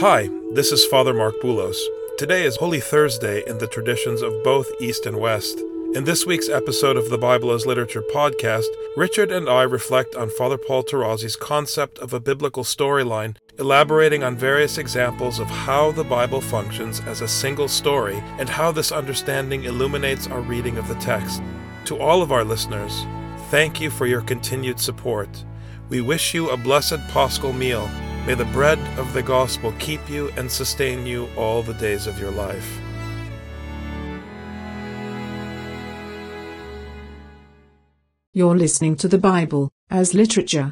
Hi, this is Father Marc Boulos. Today is Holy Thursday in the traditions of both East and West. In this week's episode of the Bible as Literature podcast, Richard and I reflect on Father Paul Tarazi's concept of a biblical storyline, elaborating on various examples of how the Bible functions as a single story and how this understanding illuminates our reading of the text. To all of our listeners, thank you for your continued support. We wish you a blessed paschal meal. May the bread of the gospel keep you and sustain you all the days of your life. You're listening to the Bible as literature.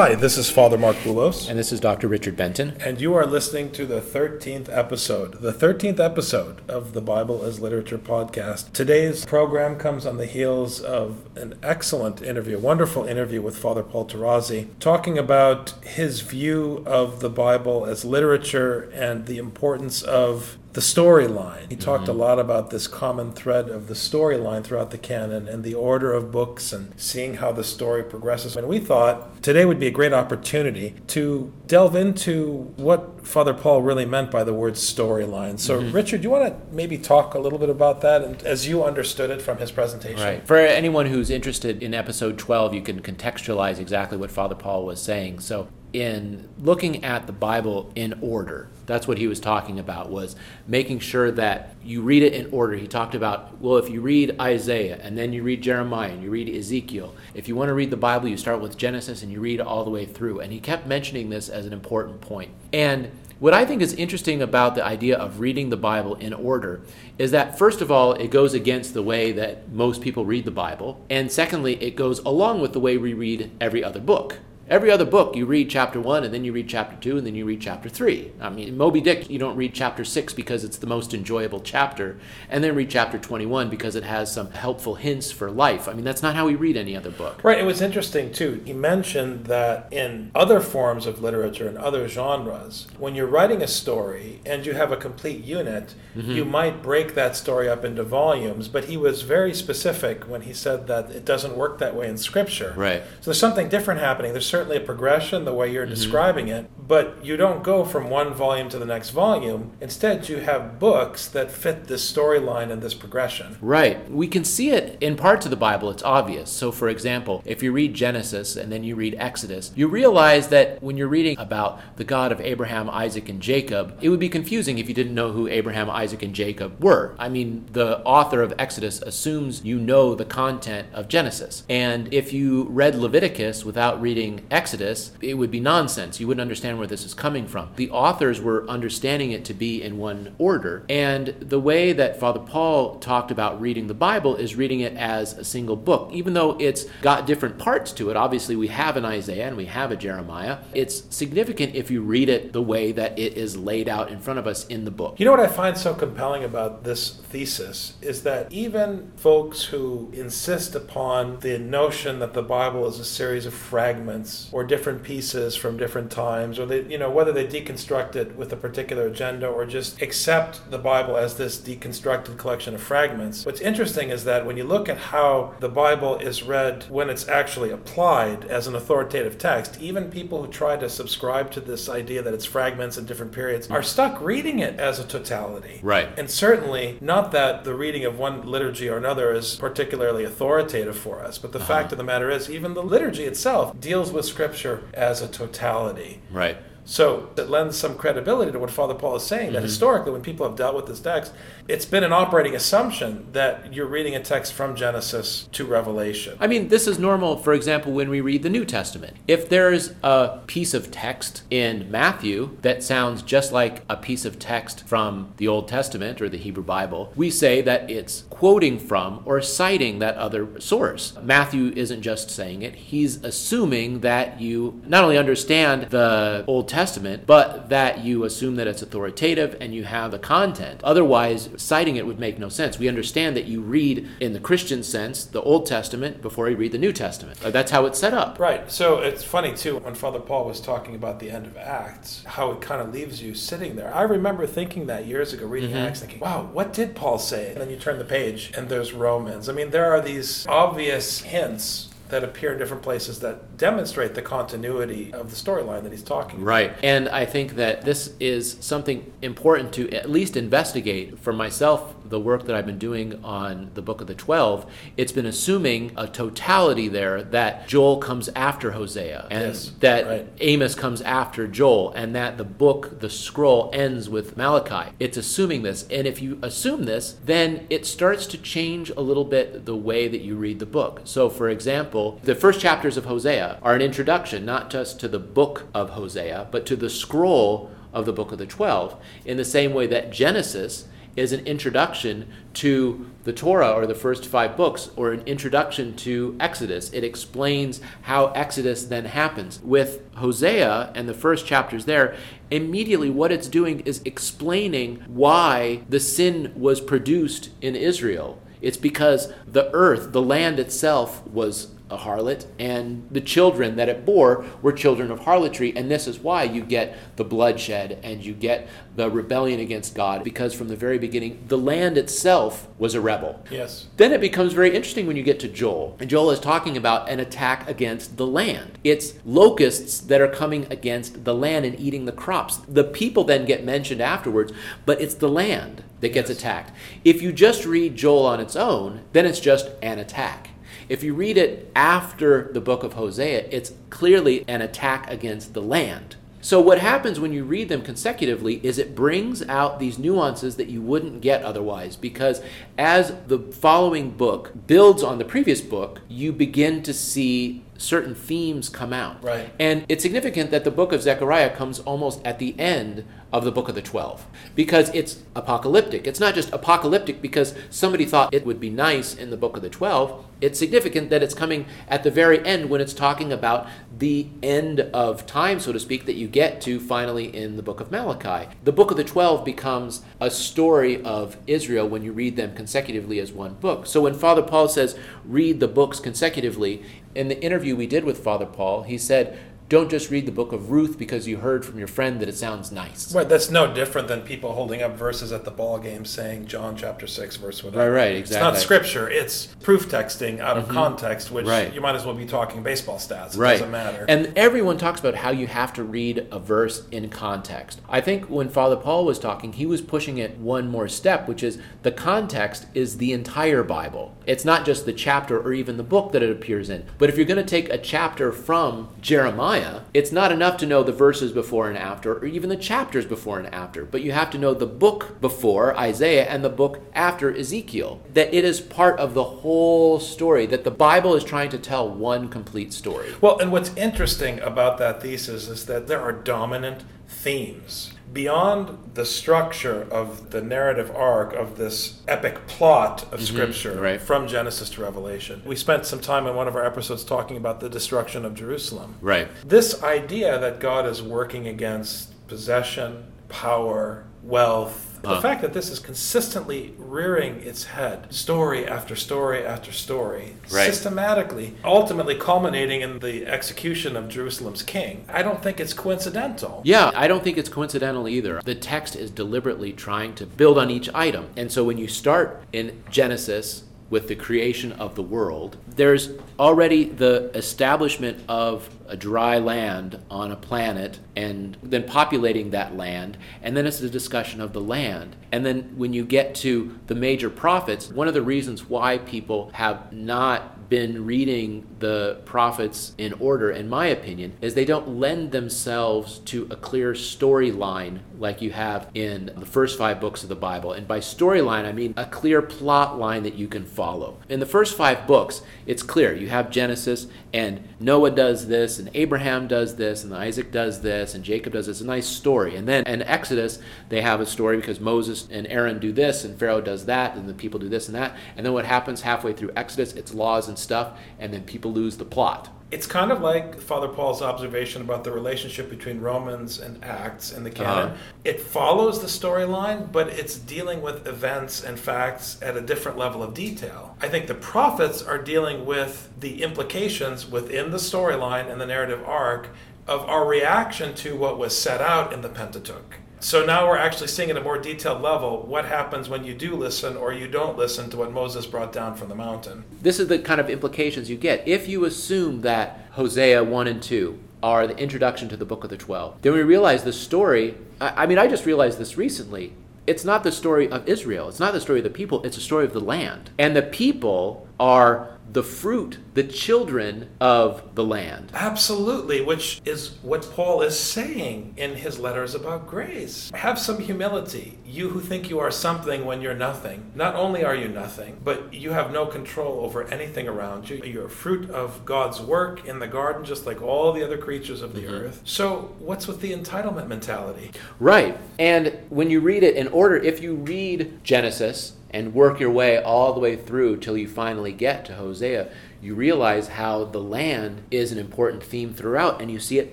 Hi, this is Father Marc Boulos. And this is Dr. Richard Benton. And you are listening to the 13th episode, the 13th episode of the Bible as Literature podcast. Today's program comes on the heels of an excellent interview, a wonderful interview with Father Paul Tarazi, talking about his view of the Bible as literature and the importance of the storyline. He talked Mm-hmm. a lot about this common thread of the storyline throughout the canon and the order of books and seeing how the story progresses. And we thought today would be a great opportunity to delve into what Father Paul really meant by the word storyline. So, Mm-hmm. Richard, you want to maybe talk a little bit about that and as you understood it from his presentation? Right. For anyone who's interested in episode 12, you can contextualize exactly what Father Paul was saying. So, in looking at the Bible in order, that's what he was talking about was making sure that you read it in order. He talked about, well, if you read Isaiah and then you read Jeremiah and you read Ezekiel, if you want to read the Bible, you start with Genesis and you read all the way through. And he kept mentioning this as an important point. And what I think is interesting about the idea of reading the Bible in order is that, first of all, it goes against the way that most people read the Bible. And secondly, it goes along with the way we read every other book. Every other book, you read chapter one, and then you read chapter two, and then you read chapter three. I mean, Moby Dick, you don't read chapter six because it's the most enjoyable chapter, and then read chapter 21 because it has some helpful hints for life. I mean, that's not how we read any other book. Right, it was interesting too. He mentioned that in other forms of literature and other genres, when you're writing a story and you have a complete unit, Mm-hmm. you might break that story up into volumes, but he was very specific when he said that it doesn't work that way in scripture. Right. So there's something different happening. There's certainly a progression the way you're Mm-hmm. describing it, but you don't go from one volume to the next volume. Instead, you have books that fit this storyline and this progression. Right. We can see it in parts of the Bible, it's obvious. So, for example, if you read Genesis and then you read Exodus, you realize that when you're reading about the God of Abraham, Isaac, and Jacob, it would be confusing if you didn't know who Abraham, Isaac, and Jacob were. I mean, the author of Exodus assumes you know the content of Genesis. And if you read Leviticus without reading Exodus, it would be nonsense. You wouldn't understand where this is coming from. The authors were understanding it to be in one order. And the way that Father Paul talked about reading the Bible is reading it as a single book, even though it's got different parts to it. Obviously, we have an Isaiah and we have a Jeremiah. It's significant if you read it the way that it is laid out in front of us in the book. You know what I find so compelling about this thesis is that even folks who insist upon the notion that the Bible is a series of fragments or different pieces from different times, or they, you know, whether they deconstruct it with a particular agenda or just accept the Bible as this deconstructed collection of fragments. What's interesting is that when you look at how the Bible is read when it's actually applied as an authoritative text, even people who try to subscribe to this idea that it's fragments in different periods are stuck reading it as a totality. Right. And certainly not that the reading of one liturgy or another is particularly authoritative for us, but the uh-huh. fact of the matter is, even the liturgy itself deals with Scripture as a totality. Right. So it lends some credibility to what Father Paul is saying Mm-hmm. that historically, when people have dealt with this text, it's been an operating assumption that you're reading a text from Genesis to Revelation. I mean, this is normal, for example, when we read the New Testament. If there's a piece of text in Matthew that sounds just like a piece of text from the Old Testament or the Hebrew Bible, we say that it's quoting from or citing that other source. Matthew isn't just saying it, he's assuming that you not only understand the Old Testament Testament, but that you assume that it's authoritative and you have the content. Otherwise, citing it would make no sense. We understand that you read, in the Christian sense, the Old Testament before you read the New Testament. Uh, That's how it's set up. Right. So it's funny too when Father Paul was talking about the end of Acts, how it kind of leaves you sitting there. I remember thinking that years ago, reading Acts, thinking, "Wow, what did Paul say?" And then you turn the page, and there's Romans. I mean, there are these obvious hints that appear in different places that demonstrate the continuity of the storyline that he's talking about. Right. And I think that this is something important to at least investigate for myself. The work that I've been doing on the book of the 12, it's been assuming a totality there that Joel comes after Hosea and Yes, that right. Amos comes after Joel and that the book, the scroll, ends with Malachi. It's assuming this. And if you assume this, then it starts to change a little bit the way that you read the book. So, for example, the first chapters of Hosea are an introduction not just to the book of Hosea, but to the scroll of the book of the 12, in the same way that Genesis is an introduction to the Torah or the first five books, or an introduction to Exodus. It explains how Exodus then happens. With Hosea and the first chapters there, immediately what it's doing is explaining why the sin was produced in Israel. It's because the earth, the land itself, was a harlot, and the children that it bore were children of harlotry, and this is why you get the bloodshed and you get the rebellion against God, because from the very beginning, the land itself was a rebel. Yes. Then it becomes very interesting when you get to Joel. And Joel is talking about an attack against the land. It's locusts that are coming against the land and eating the crops. The people then get mentioned afterwards, but it's the land that gets attacked. If you just read Joel on its own, then it's just an attack. If you read it after the book of Hosea, it's clearly an attack against the land. So, what happens when you read them consecutively is it brings out these nuances that you wouldn't get otherwise. Because as the following book builds on the previous book, you begin to see certain themes come out. Right. And it's significant that the book of Zechariah comes almost at the end of the book of the 12 because it's apocalyptic. It's not just apocalyptic because somebody thought it would be nice in the book of the 12. It's significant that it's coming at the very end when it's talking about the end of time, so to speak, that you get to finally in the book of Malachi. The book of the 12 becomes a story of Israel when you read them consecutively as one book. So when Father Paul says, read the books consecutively, in the interview we did with Father Paul, he said, don't just read the book of Ruth because you heard from your friend that it sounds nice. Right, that's no different than people holding up verses at the ball game saying John chapter six verse whatever. Right, right, It's exactly. Mm-hmm. not scripture; it's proof texting out of context, which Right. you might as well be talking baseball stats. It Right. doesn't matter. And everyone talks about how you have to read a verse in context. I think when Father Paul was talking, he was pushing it one more step, which is the context is the entire Bible. It's not just the chapter or even the book that it appears in. But if you're going to take a chapter from Jeremiah, it's not enough to know the verses before and after, or even the chapters before and after, but you have to know the book before Isaiah and the book after Ezekiel. That it is part of the whole story, that the Bible is trying to tell one complete story. Well, and what's interesting about that thesis is that there are dominant themes. Beyond the structure of the narrative arc of this epic plot of Scripture Mm-hmm. right. from Genesis to Revelation, we spent some time in one of our episodes talking about the destruction of Jerusalem. Right. This idea that God is working against possession, power, wealth, the fact that this is consistently rearing its head, story after story after story, Right. systematically, ultimately culminating in the execution of Jerusalem's king, I don't think it's coincidental. Yeah, I don't think it's coincidental either. The text is deliberately trying to build on each item. And so when you start in Genesis with the creation of the world, there's already the establishment of a dry land on a planet and then populating that land. And then it's the discussion of the land. And then when you get to the major prophets, one of the reasons why people have not been reading the prophets in order, in my opinion, is they don't lend themselves to a clear storyline like you have in the first five books of the Bible. And by storyline, I mean a clear plot line that you can follow. In the first five books, it's clear. You have Genesis, and Noah does this, and Abraham does this, and Isaac does this, and Jacob does this. A nice story. And then in Exodus, they have a story because Moses and Aaron do this, and Pharaoh does that, and the people do this and that. And then what happens halfway through Exodus, it's laws and stuff, and then people lose the plot. It's kind of like Father Paul's observation about the relationship between Romans and Acts in the canon. Uh-huh. It follows the storyline, but it's dealing with events and facts at a different level of detail. I think the prophets are dealing with the implications within the storyline and the narrative arc of our reaction to what was set out in the Pentateuch. So now we're actually seeing at a more detailed level what happens when you do listen or you don't listen to what Moses brought down from the mountain. This is the kind of implications you get. If you assume that Hosea 1 and 2 are the introduction to the book of the 12, then we realize the story. I, I mean, I just realized this recently. It's not the story of Israel, it's not the story of the people, it's the story of the land. And the people are the fruit, the children of the land. Absolutely, which is what Paul is saying in his letters about grace. Have some humility. You who think you are something when you're nothing. Not only are you nothing, but you have no control over anything around you. You're a fruit of God's work in the garden, just like all the other creatures of the mm-hmm. earth. So, what's with the entitlement mentality? Right. And when you read it in order, if you read Genesis, and work your way all the way through till you finally get to Hosea, you realize how the land is an important theme throughout, and you see it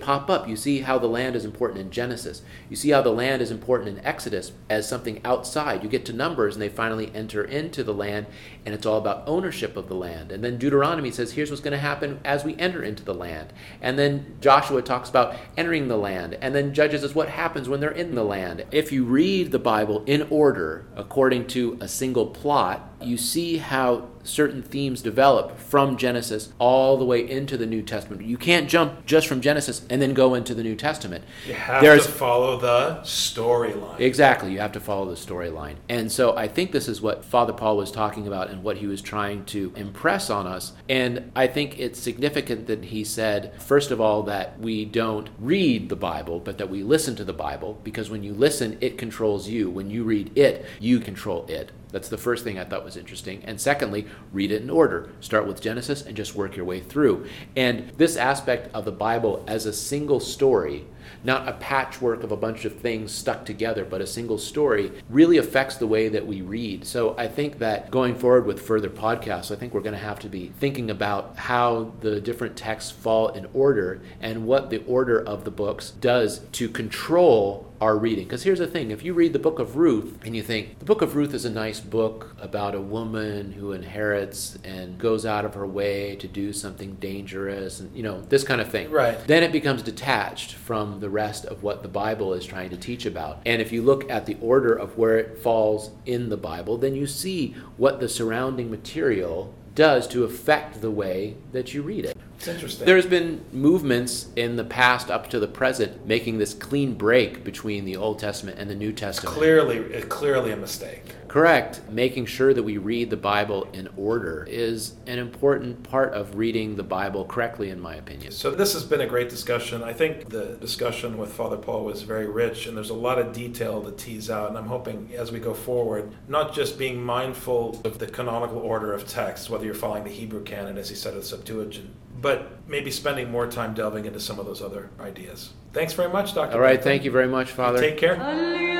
pop up. You see how the land is important in Genesis. You see how the land is important in Exodus as something outside. You get to Numbers, and they finally enter into the land, and it's all about ownership of the land. And then Deuteronomy says, here's what's going to happen as we enter into the land. And then Joshua talks about entering the land, and then Judges is what happens when they're in the land. If you read the Bible in order, according to a single plot, you see how certain themes develop from Genesis all the way into the New Testament. You can't jump just from Genesis and then go into the New Testament. You have There's, to follow the storyline. Exactly. You have to follow the storyline. And so I think this is what Father Paul was talking about and what he was trying to impress on us. And I think it's significant that he said, first of all, that we don't read the Bible, but that we listen to the Bible, because when you listen, it controls you. When you read it, you control it. That's the first thing I thought was interesting. And secondly, read it in order. Start with Genesis and just work your way through. And this aspect of the Bible as a single story not a patchwork of a bunch of things stuck together, but a single story, really affects the way that we read. So I think that going forward with further podcasts, I think we're going to have to be thinking about how the different texts fall in order and what the order of the books does to control our reading. Because here's the thing if you read the book of Ruth and you think the book of Ruth is a nice book about a woman who inherits and goes out of her way to do something dangerous and, you know, this kind of thing. Right. Then it becomes detached from the rest of what the Bible is trying to teach about. And if you look at the order of where it falls in the Bible, then you see what the surrounding material does to affect the way that you read it. It's interesting. There's been movements in the past up to the present making this clean break between the Old Testament and the New Testament. Clearly, eh, clearly a mistake. Correct. Making sure that we read the Bible in order is an important part of reading the Bible correctly, in my opinion. So, this has been a great discussion. I think the discussion with Father Paul was very rich, and there's a lot of detail to tease out. And I'm hoping as we go forward, not just being mindful of the canonical order of text, whether you're following the Hebrew canon, as he said, or the Septuagint, but maybe spending more time delving into some of those other ideas. Thanks very much, Dr. All right. Thank you very much, Father. Take care.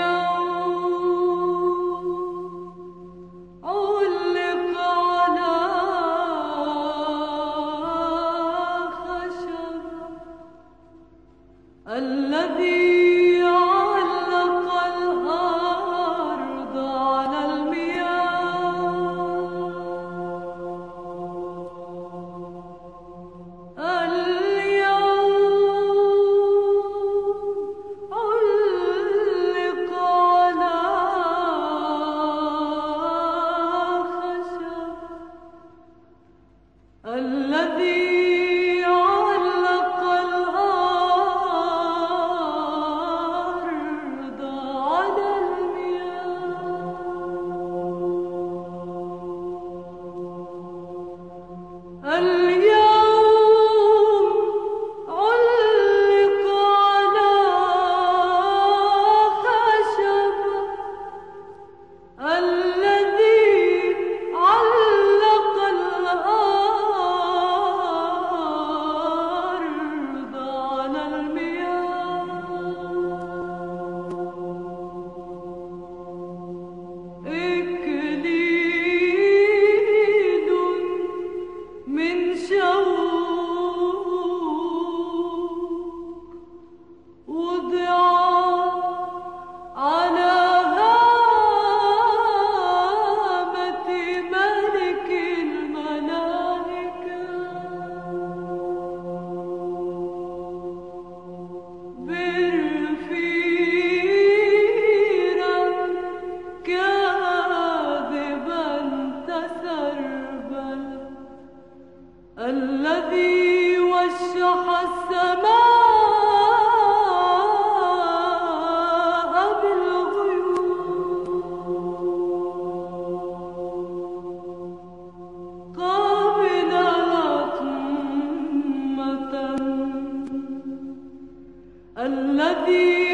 الذي